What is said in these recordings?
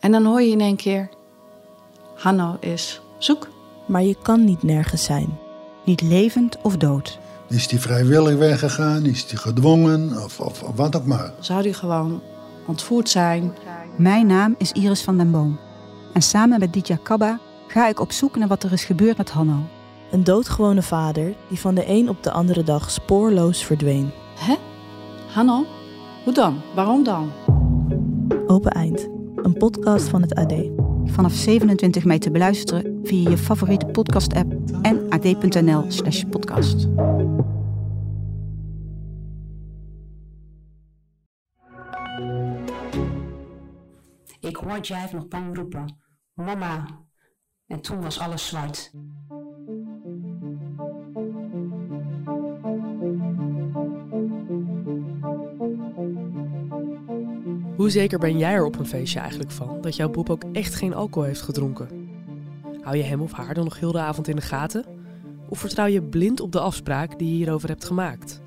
En dan hoor je in één keer: Hanno is zoek. Maar je kan niet nergens zijn. Niet levend of dood. Is die vrijwillig weggegaan? Is die gedwongen? Of, of, of wat ook maar. Zou die gewoon ontvoerd zijn? Mijn naam is Iris van den Boom. En samen met Ditya Kabba ga ik op zoek naar wat er is gebeurd met Hanno. Een doodgewone vader die van de een op de andere dag spoorloos verdween. Hè? Hanno? Hoe dan? Waarom dan? Open Eind, een podcast van het AD. Vanaf 27 mei te beluisteren via je favoriete podcast-app en ad.nl/slash podcast. Ik hoorde jij nog bang roepen: Mama. En toen was alles zwart. Hoe zeker ben jij er op een feestje eigenlijk van dat jouw boep ook echt geen alcohol heeft gedronken? Hou je hem of haar dan nog heel de avond in de gaten? Of vertrouw je blind op de afspraak die je hierover hebt gemaakt?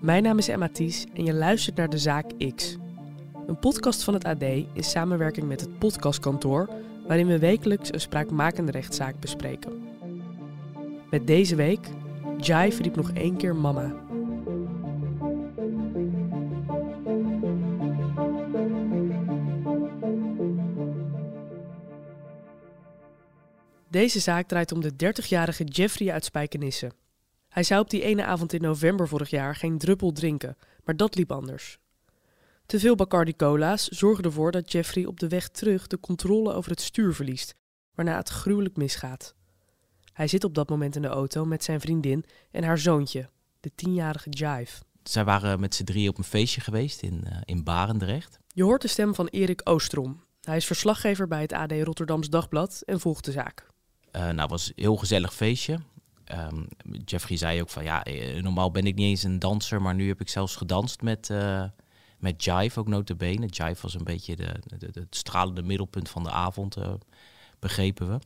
Mijn naam is Emma Ties en je luistert naar De Zaak X. Een podcast van het AD in samenwerking met het Podcastkantoor, waarin we wekelijks een spraakmakende rechtszaak bespreken. Met deze week, Jive riep nog één keer mama. Deze zaak draait om de 30-jarige Jeffrey uit Spijkenisse. Hij zou op die ene avond in november vorig jaar geen druppel drinken, maar dat liep anders. Te veel Bacardi Cola's zorgen ervoor dat Jeffrey op de weg terug de controle over het stuur verliest, waarna het gruwelijk misgaat. Hij zit op dat moment in de auto met zijn vriendin en haar zoontje, de tienjarige Jive. Zij waren met z'n drie op een feestje geweest in, uh, in Barendrecht. Je hoort de stem van Erik Oostrom. Hij is verslaggever bij het AD Rotterdams Dagblad en volgt de zaak. Uh, nou, was een heel gezellig feestje. Um, Jeffrey zei ook van ja, eh, normaal ben ik niet eens een danser, maar nu heb ik zelfs gedanst met, uh, met Jive, ook notabene. Jive was een beetje de, het stralende middelpunt van de avond, begrepen we.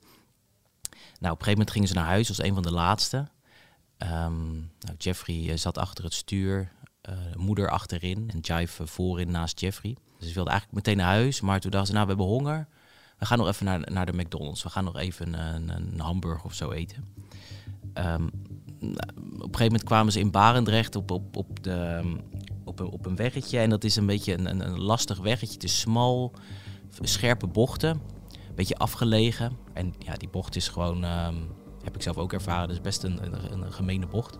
Nou, op een gegeven moment gingen ze naar huis als een van de laatste. Um, nou, Jeffrey zat achter het stuur, moeder achterin en Jive voorin naast Jeffrey. Dus ze wilde eigenlijk meteen naar huis, maar toen dachten ze, nou, we hebben honger we gaan nog even naar, naar de McDonald's. We gaan nog even een, een hamburger of zo eten. Um, op een gegeven moment kwamen ze in Barendrecht op, op, op, de, op, een, op een weggetje. En dat is een beetje een, een, lastig weggetje. Het is smal, scherpe bochten. Een beetje afgelegen. En ja, die bocht is gewoon, um, heb ik zelf ook ervaren, is best een, een, een gemene bocht.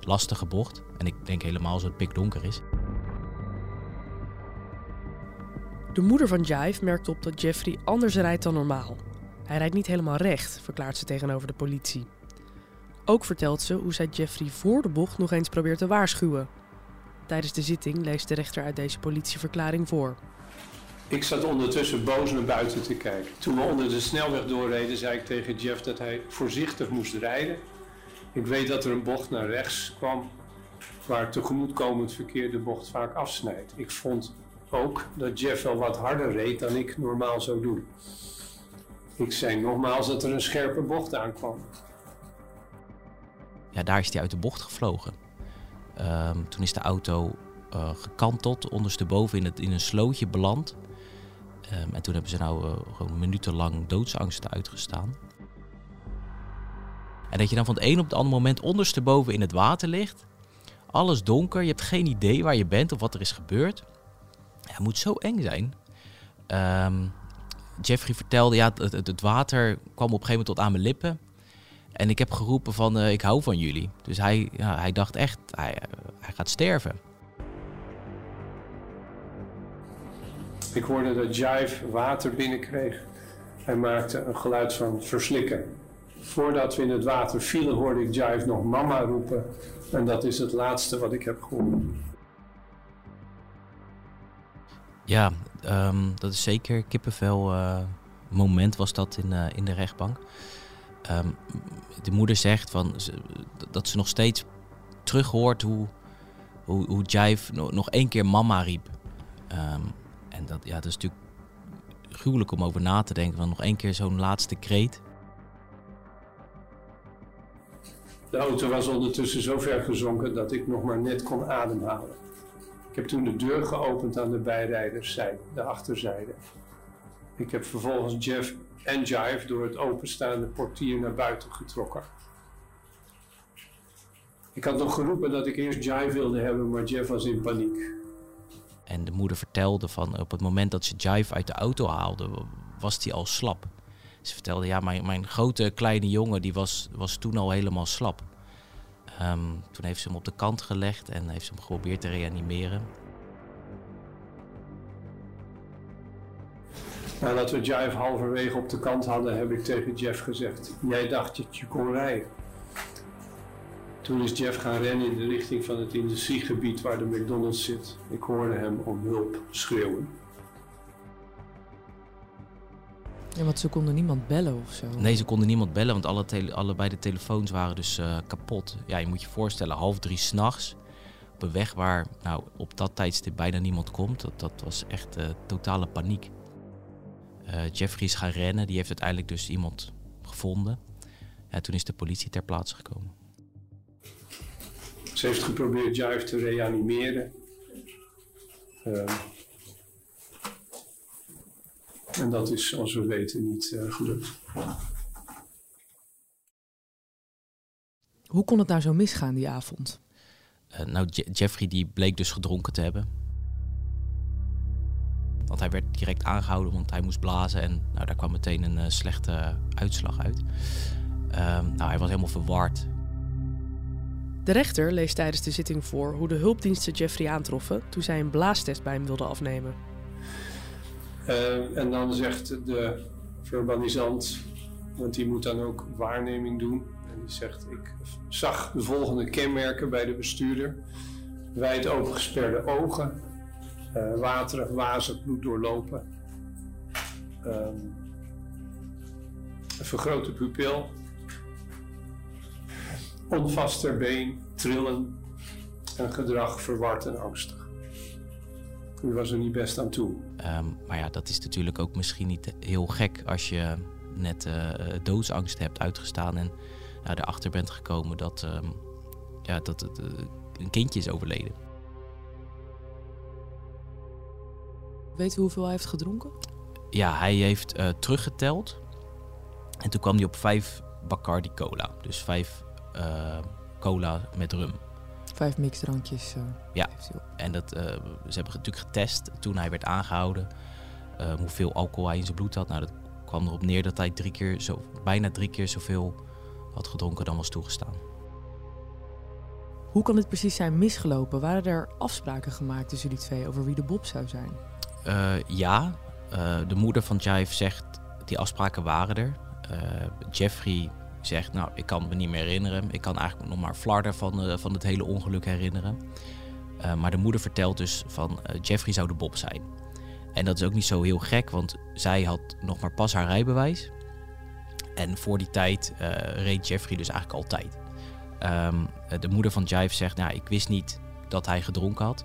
Lastige bocht. En ik denk helemaal als het pikdonker is. De moeder van Jive merkt op dat Jeffrey anders rijdt dan normaal. Hij rijdt niet helemaal recht, verklaart ze tegenover de politie. Ook vertelt ze hoe zij Jeffrey voor de bocht nog eens probeert te waarschuwen. Tijdens de zitting leest de rechter uit deze politieverklaring voor. Ik zat ondertussen boos naar buiten te kijken. Toen we onder de snelweg doorreden, zei ik tegen Jeff dat hij voorzichtig moest rijden. Ik weet dat er een bocht naar rechts kwam, waar tegemoetkomend verkeer de bocht vaak afsnijdt. Ik vond ook dat Jeff wel wat harder reed dan ik normaal zou doen. Ik zei nogmaals dat er een scherpe bocht aankwam. Ja, daar is hij uit de bocht gevlogen. Um, toen is de auto uh, gekanteld, ondersteboven in, het, in een slootje beland. Um, en toen hebben ze nou uh, gewoon minutenlang doodsangsten uitgestaan. En dat je dan van het een op het andere moment ondersteboven in het water ligt. Alles donker, je hebt geen idee waar je bent of wat er is gebeurd. Ja, het moet zo eng zijn. Um, Jeffrey vertelde, ja, het, het, water kwam op een gegeven moment tot aan mijn lippen. En ik heb geroepen van, uh, ik hou van jullie. Dus hij, ja, hij dacht echt, hij, hij gaat sterven. Ik hoorde dat Jive water binnenkreeg. Hij maakte een geluid van verslikken. Voordat we in het water vielen hoorde ik Jive nog mama roepen. En dat is het laatste wat ik heb gehoord. Ja, um, dat is zeker kippenvel uh, moment was dat in, uh, in de rechtbank. Um, de moeder zegt van, dat ze nog steeds terug hoort hoe, hoe, Jive nog, één keer mama riep. Um, en dat, ja, dat is natuurlijk gruwelijk om over na te denken. Van nog één keer zo'n laatste kreet. De auto was ondertussen zo ver gezonken dat ik nog maar net kon ademhalen. Ik heb toen de deur geopend aan de bijrijderszijde, de achterzijde. Ik heb vervolgens Jeff en Jive door het openstaande portier naar buiten getrokken. Ik had nog geroepen dat ik eerst Jive wilde hebben, maar Jeff was in paniek. En de moeder vertelde van op het moment dat ze Jive uit de auto haalde, was hij al slap. Ze vertelde, ja, mijn, mijn grote kleine jongen die was, was toen al helemaal slap. Ehm, toen heeft ze hem op de kant gelegd en heeft ze hem geprobeerd te reanimeren. Nadat we Jive halverwege op de kant hadden, heb ik tegen Jeff gezegd: Jij dacht dat je kon rijden. Toen is Jeff gaan rennen in de richting van het industriegebied waar de McDonald's zit. Ik hoorde hem om hulp schreeuwen. Ja, want ze konden niemand bellen of zo. Nee, ze konden niemand bellen, want alle tele- allebei de telefoons waren dus eh, kapot. Ja, je moet je voorstellen, half drie s'nachts op een weg waar nou, op dat tijdstip bijna niemand komt. Dat, dat was echt eh, totale paniek. Eh, Jeffrey is gaan rennen, die heeft uiteindelijk dus iemand gevonden. En toen is de politie ter plaatse gekomen. Ze heeft geprobeerd Jive te reanimeren. Ehm, en dat is, zoals we weten, niet eh, gelukt. Hoe kon het nou zo misgaan die avond? Eh, nou, Je- Jeffrey die bleek dus gedronken te hebben. Want hij werd direct aangehouden, want hij moest blazen. En nou, daar kwam meteen een eh, slechte uitslag uit. Ehm, nou, hij was helemaal verward. De rechter leest tijdens de zitting voor hoe de hulpdiensten Jeffrey aantroffen toen zij een blaastest bij hem wilden afnemen. Eh, en dan zegt de verbalisant, want die moet dan ook waarneming doen. En die zegt, ik zag de volgende kenmerken bij de bestuurder. Wijd opengesperde ogen, eh, waterig, wazig, bloed doorlopen. Ehm, een vergrote pupil. Onvast ter been, trillen. En gedrag verward en angstig. U was er niet best aan toe. Ehm, maar ja, dat is natuurlijk ook misschien niet heel gek als je net eh, doodsangst hebt uitgestaan en nou, erachter bent gekomen dat, ehm, ja, dat het, eh, een kindje is overleden. Weet u hoeveel hij heeft gedronken? Ja, hij heeft eh, teruggeteld. En toen kwam hij op vijf Bacardi Cola. Dus vijf eh, cola met rum. Vijf mixdrankjes. eh, Ja. En dat, eh, ze hebben natuurlijk getest toen hij werd aangehouden. eh, hoeveel alcohol hij in zijn bloed had. Nou, dat kwam erop neer dat hij drie keer zo, bijna drie keer zoveel had gedronken dan was toegestaan. Hoe kan dit precies zijn misgelopen? Waren er afspraken gemaakt tussen jullie twee over wie de Bob zou zijn? Ja, de moeder van Jive zegt die afspraken waren er. Jeffrey zegt, nou, ik kan me niet meer herinneren. Ik kan eigenlijk nog maar flarden van, eh, van het hele ongeluk herinneren. Eh, maar de moeder vertelt dus van eh, Jeffrey zou de Bob zijn. En dat is ook niet zo heel gek, want zij had nog maar pas haar rijbewijs. En voor die tijd reed Jeffrey dus eigenlijk altijd. Ehm, de moeder van Jive zegt, nou, ik wist niet dat hij gedronken had.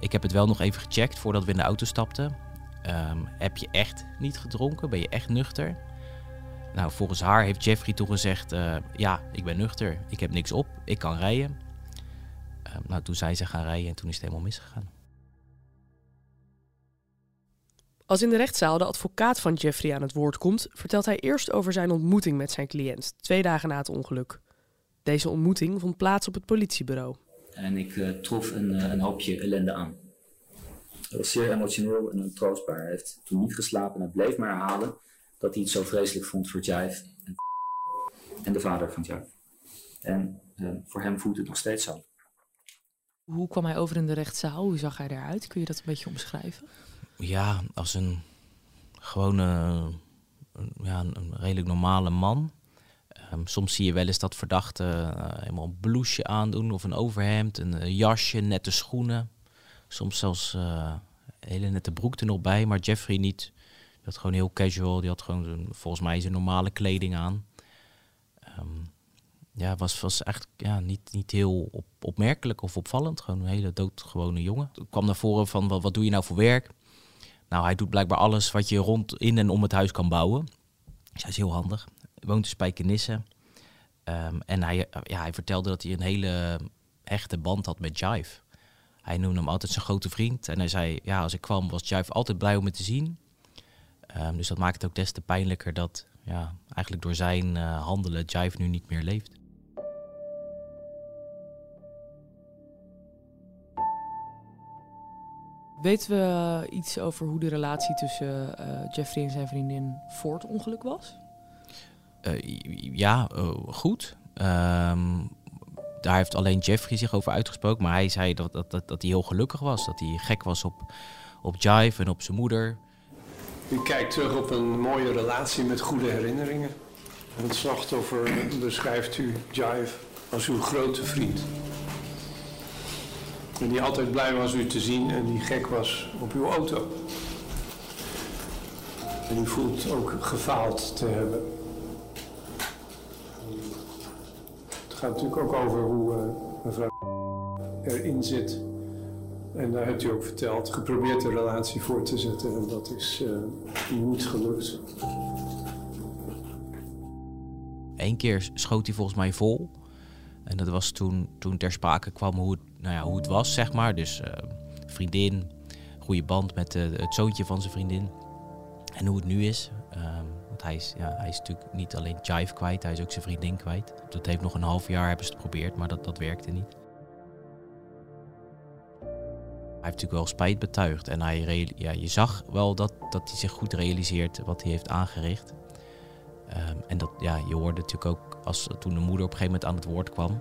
Ik heb het wel nog even gecheckt voordat we in de auto stapten. Ehm, heb je echt niet gedronken? Ben je echt nuchter? Nou, volgens haar heeft Jeffrey toen gezegd: eh, Ja, ik ben nuchter. Ik heb niks op. Ik kan rijden. Ehm, nou, toen zijn ze gaan rijden en toen is het helemaal misgegaan. Als in de rechtszaal de advocaat van Jeffrey aan het woord komt, vertelt hij eerst over zijn ontmoeting met zijn cliënt, twee dagen na het ongeluk. Deze ontmoeting vond plaats op het politiebureau. En ik eh, trof een, eh, een hoopje ellende aan. Hij was zeer emotioneel en ontroostbaar. Hij heeft toen niet geslapen en bleef maar herhalen dat hij het zo vreselijk vond voor Jive en, en de vader van Jive. En eh, voor hem voelt het nog steeds zo. Hoe kwam hij over in de rechtszaal? Hoe zag hij eruit? Kun je dat een beetje omschrijven? Ja, als een gewone, een- ja, een, redelijk normale man. Ehm, soms zie je wel eens dat verdachten eh, helemaal een blouseje aandoen of een overhemd, een eh, jasje, nette schoenen. Soms zelfs eh, een hele nette broek er nog bij, maar Jeffrey niet. Die gewoon heel casual, die had gewoon volgens mij zijn normale kleding aan. Ehm, ja, was, was echt ja, niet, niet heel op, opmerkelijk of opvallend. Gewoon een hele doodgewone jongen. Ik kwam naar voren van, wat, wat doe je nou voor werk? Nou, hij doet blijkbaar alles wat je rond in en om het huis kan bouwen. Dus hij is heel handig. Woont in Spijkenisse. Ehm, en hij, ja, hij vertelde dat hij een hele echte band had met Jive. Hij noemde hem altijd zijn grote vriend. En hij zei, ja, als ik kwam was Jive altijd blij om me te zien. Ehm, dus dat maakt het ook des te pijnlijker dat ja, eigenlijk door zijn uh, handelen Jive nu niet meer leeft. Weten we iets over hoe de relatie tussen uh, Jeffrey en zijn vriendin voor het ongeluk was? Uh, ja, goed. Um, daar heeft alleen Jeffrey zich over uitgesproken. Maar hij zei dat, dat, dat, dat hij heel gelukkig was. Dat hij gek was op, op Jive en op zijn moeder. U kijkt terug op een mooie relatie met goede herinneringen. En het slachtoffer beschrijft u Jive als uw grote vriend. En die altijd blij was u te zien en die gek was op uw auto. En u voelt ook gefaald te hebben. Het gaat natuurlijk ook over hoe uh, mevrouw erin zit. En daar hebt u ook verteld, geprobeerd de relatie voor te zetten en dat is uh, niet gelukt. Eén keer schoot hij volgens mij vol. En dat was toen, toen ter sprake kwam hoe het, nou ja, hoe het was, zeg maar. Dus uh, vriendin, goede band met uh, het zoontje van zijn vriendin. En hoe het nu is. Um, want hij is, ja, hij is natuurlijk niet alleen Jive kwijt, hij is ook zijn vriendin kwijt. Dat heeft nog een half jaar hebben ze het geprobeerd, maar dat, dat werkte niet. Hij heeft natuurlijk wel spijt betuigd. En hij ja, je zag wel dat, dat hij zich goed realiseert wat hij heeft aangericht. Um, en dat, ja, je hoorde natuurlijk ook als toen de moeder op een gegeven moment aan het woord kwam.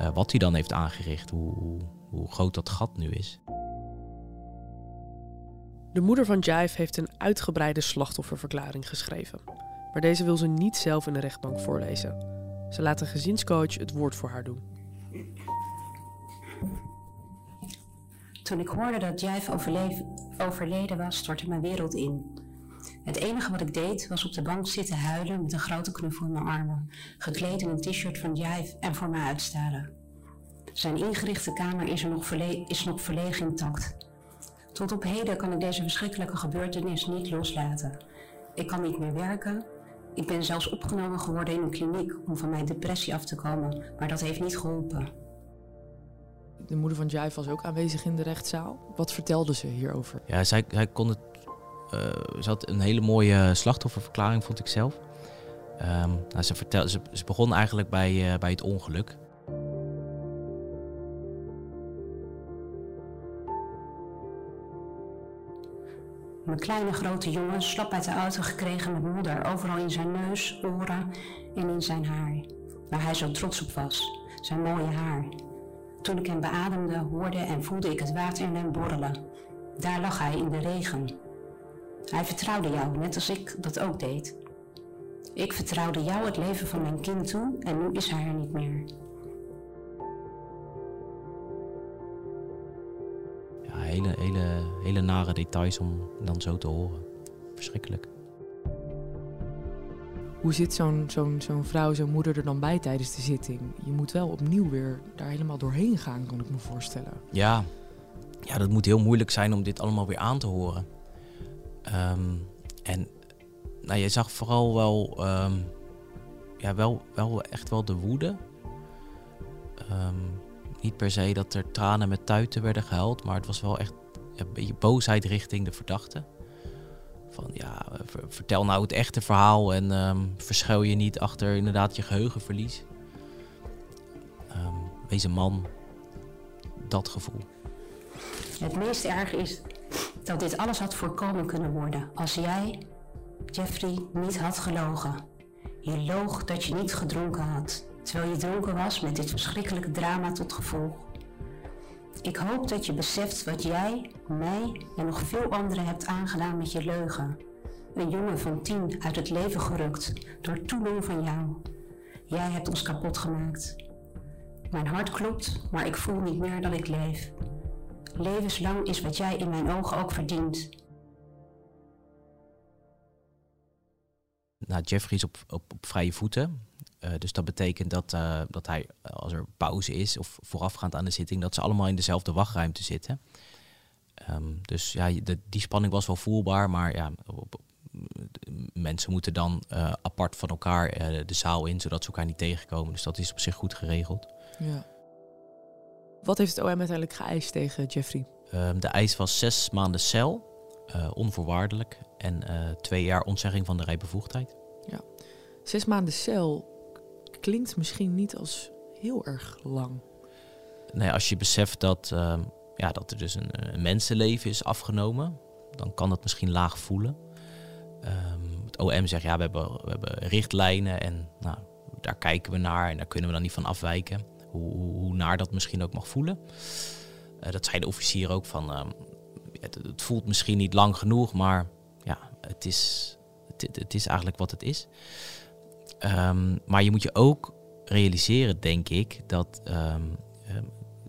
Uh, wat hij dan heeft aangericht, hoe, hoe, hoe groot dat gat nu is. De moeder van Jive heeft een uitgebreide slachtofferverklaring geschreven. Maar deze wil ze niet zelf in de rechtbank voorlezen. Ze laat een gezinscoach het woord voor haar doen. Toen ik hoorde dat Jive overleden was, stortte mijn wereld in. Het enige wat ik deed was op de bank zitten huilen met een grote knuffel in mijn armen, gekleed in een t-shirt van Jive en voor mij uitstaren. Zijn ingerichte kamer is, nog, is nog verlegen intact. Tot op heden kan ik deze verschrikkelijke gebeurtenis niet loslaten. Ik kan niet meer werken. Ik ben zelfs opgenomen geworden in een kliniek om van mijn depressie af te komen, maar dat heeft niet geholpen. De moeder van Jive was ook aanwezig in de rechtszaal. Wat vertelde ze hierover? Ja, zij, zij kon het. Uh, ze had een hele mooie slachtofferverklaring, vond ik zelf. Um, nou, ze, vertel, ze, ze, begon eigenlijk bij, uh, bij het ongeluk. Mijn kleine grote jongen, slap uit de auto gekregen met moeder, overal in zijn neus, oren en in zijn haar. Waar hij zo trots op was, zijn mooie haar. Toen ik hem beademde, hoorde en voelde ik het water in hem borrelen. Daar lag hij in de regen. Hij vertrouwde jou, net als ik dat ook deed. Ik vertrouwde jou het leven van mijn kind toe en nu is hij er niet meer. Ja, hele, hele, hele nare details om dan zo te horen. Verschrikkelijk. Hoe zit zo'n zo'n vrouw, zo'n moeder er dan bij tijdens de zitting? Je moet wel opnieuw weer daar helemaal doorheen gaan, kan ik me voorstellen. Ja, ja dat moet heel moeilijk zijn om dit allemaal weer aan te horen. Um, en nou, je zag vooral wel, um, ja, wel, wel echt wel de woede. Um, niet per se dat er tranen met tuiten werden gehuild, maar het was wel echt een beetje boosheid richting de verdachte. Van ja, vertel nou het echte verhaal en um, verschuil je niet achter inderdaad je geheugenverlies. Um, wees een man. Dat gevoel. Het meest erg is dat dit alles had voorkomen kunnen worden als jij, Jeffrey, niet had gelogen. Je loog dat je niet gedronken had, terwijl je dronken was met dit verschrikkelijke drama tot gevolg. Ik hoop dat je beseft wat jij, mij en nog veel anderen hebt aangedaan met je leugen. Een jongen van tien uit het leven gerukt door toedoen van jou. Jij hebt ons kapot gemaakt. Mijn hart klopt, maar ik voel niet meer dat ik leef. Levenslang is wat jij in mijn ogen ook verdient. Nou, Jeffrey is op, op, op vrije voeten. Uh, dus dat betekent dat, uh, dat hij, als er pauze is of voorafgaand aan de zitting, dat ze allemaal in dezelfde wachtruimte zitten. Um, dus ja, de, die spanning was wel voelbaar, maar ja, op, mensen moeten dan uh, apart van elkaar de zaal in, zodat ze elkaar niet tegenkomen. Dus dat is op zich goed geregeld. Ja. Wat heeft het OM uiteindelijk geëist tegen Jeffrey? Um, de eis was zes maanden cel eh, onvoorwaardelijk. En eh, twee jaar ontzegging van de rijbevoegdheid. Zes maanden cel klinkt misschien niet als heel erg lang. Nee, als je beseft dat, ehm, ja, dat er dus een, een mensenleven is afgenomen, dan kan dat misschien laag voelen. Ehm, het OM zegt ja, we hebben, we hebben richtlijnen en nou, daar kijken we naar en daar kunnen we dan niet van afwijken. Hoe, hoe, naar dat misschien ook mag voelen. Eh, dat zei de officier ook van, ehm, het, het voelt misschien niet lang genoeg, maar ja, het is, het is eigenlijk wat het is. Ehm, maar je moet je ook realiseren, denk ik, dat. ehm, ehm,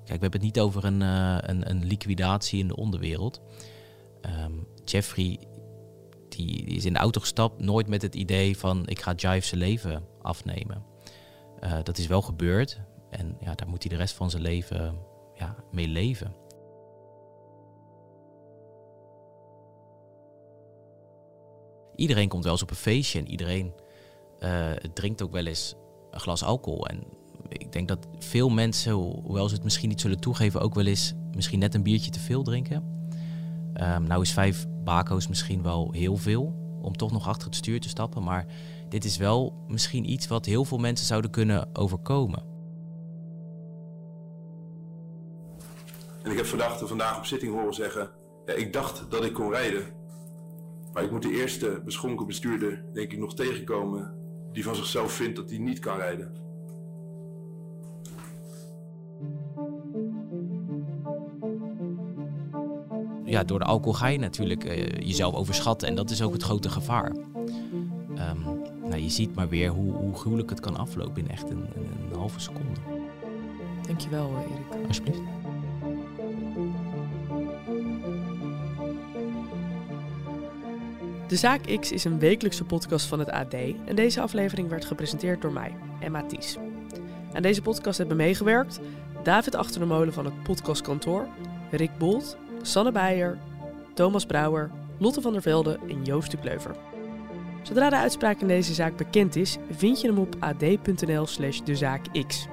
kijk, we hebben het niet over een, eh, een, een liquidatie in de onderwereld. Jeffrey, die, die is in de auto gestapt, nooit met het idee van: ik ga Jive zijn leven afnemen. Eh, dat is wel gebeurd en ja, daar moet hij de rest van zijn leven ja, mee leven. Iedereen komt wel eens op een feestje en iedereen drinkt ook wel eens een glas alcohol. En ik denk dat veel mensen, ho- hoewel ze het misschien niet zullen toegeven, ook wel eens misschien net een biertje te veel drinken. Ehm, nou is vijf bako's misschien wel heel veel om toch nog achter het stuur te stappen. Maar dit is wel misschien iets wat heel veel mensen zouden kunnen overkomen. En ik heb verdachte vandaag op zitting horen zeggen: ja, Ik dacht dat ik kon rijden. Maar ik moet de eerste beschonken bestuurder, denk ik, nog tegenkomen. Die van zichzelf vindt dat hij niet kan rijden. Ja, door de alcohol ga je natuurlijk eh, jezelf overschatten en dat is ook het grote gevaar. Ehm, nou, je ziet maar weer hoe, hoe gruwelijk het kan aflopen in echt een, een, een halve seconde. Dankjewel, Erik. Alsjeblieft. De Zaak X is een wekelijkse podcast van het AD en deze aflevering werd gepresenteerd door mij, Emma Ties. Aan deze podcast hebben meegewerkt David Achter de Molen van het podcastkantoor, Rick Bolt, Sanne Beijer, Thomas Brouwer, Lotte van der Velde en Joost de Kleuver. Zodra de uitspraak in deze zaak bekend is, vind je hem op ad.nl slash dezaakx.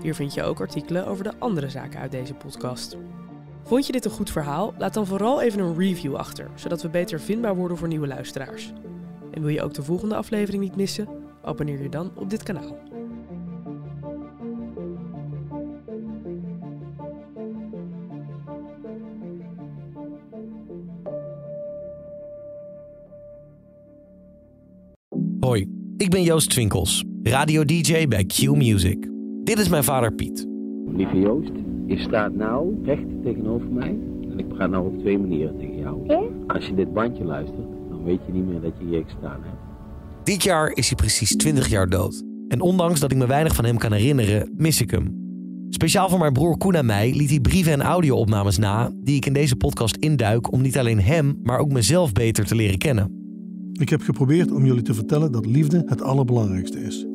Hier vind je ook artikelen over de andere zaken uit deze podcast. Vond je dit een goed verhaal? Laat dan vooral even een review achter, zodat we beter vindbaar worden voor nieuwe luisteraars. En wil je ook de volgende aflevering niet missen? Abonneer je dan op dit kanaal. Hoi, ik ben Joost Twinkels, radio-dj bij Q Music. Dit is mijn vader Piet. Lieve Joost, je staat nou recht tegenover mij. En ik praat nou op twee manieren tegen jou. Als je dit bandje luistert, dan weet je niet meer dat je hier gestaan hebt. Dit jaar is hij precies 20 jaar dood. En ondanks dat ik me weinig van hem kan herinneren, mis ik hem. Speciaal voor mijn broer Koen en mij liet hij brieven en audio-opnames na... die ik in deze podcast induik om niet alleen hem, maar ook mezelf beter te leren kennen. Ik heb geprobeerd om jullie te vertellen dat liefde het allerbelangrijkste is.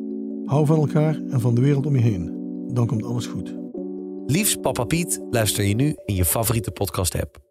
Hou van elkaar en van de wereld om je heen. Dan komt alles goed. Liefst Papa Piet luister je nu in je favoriete podcast-app.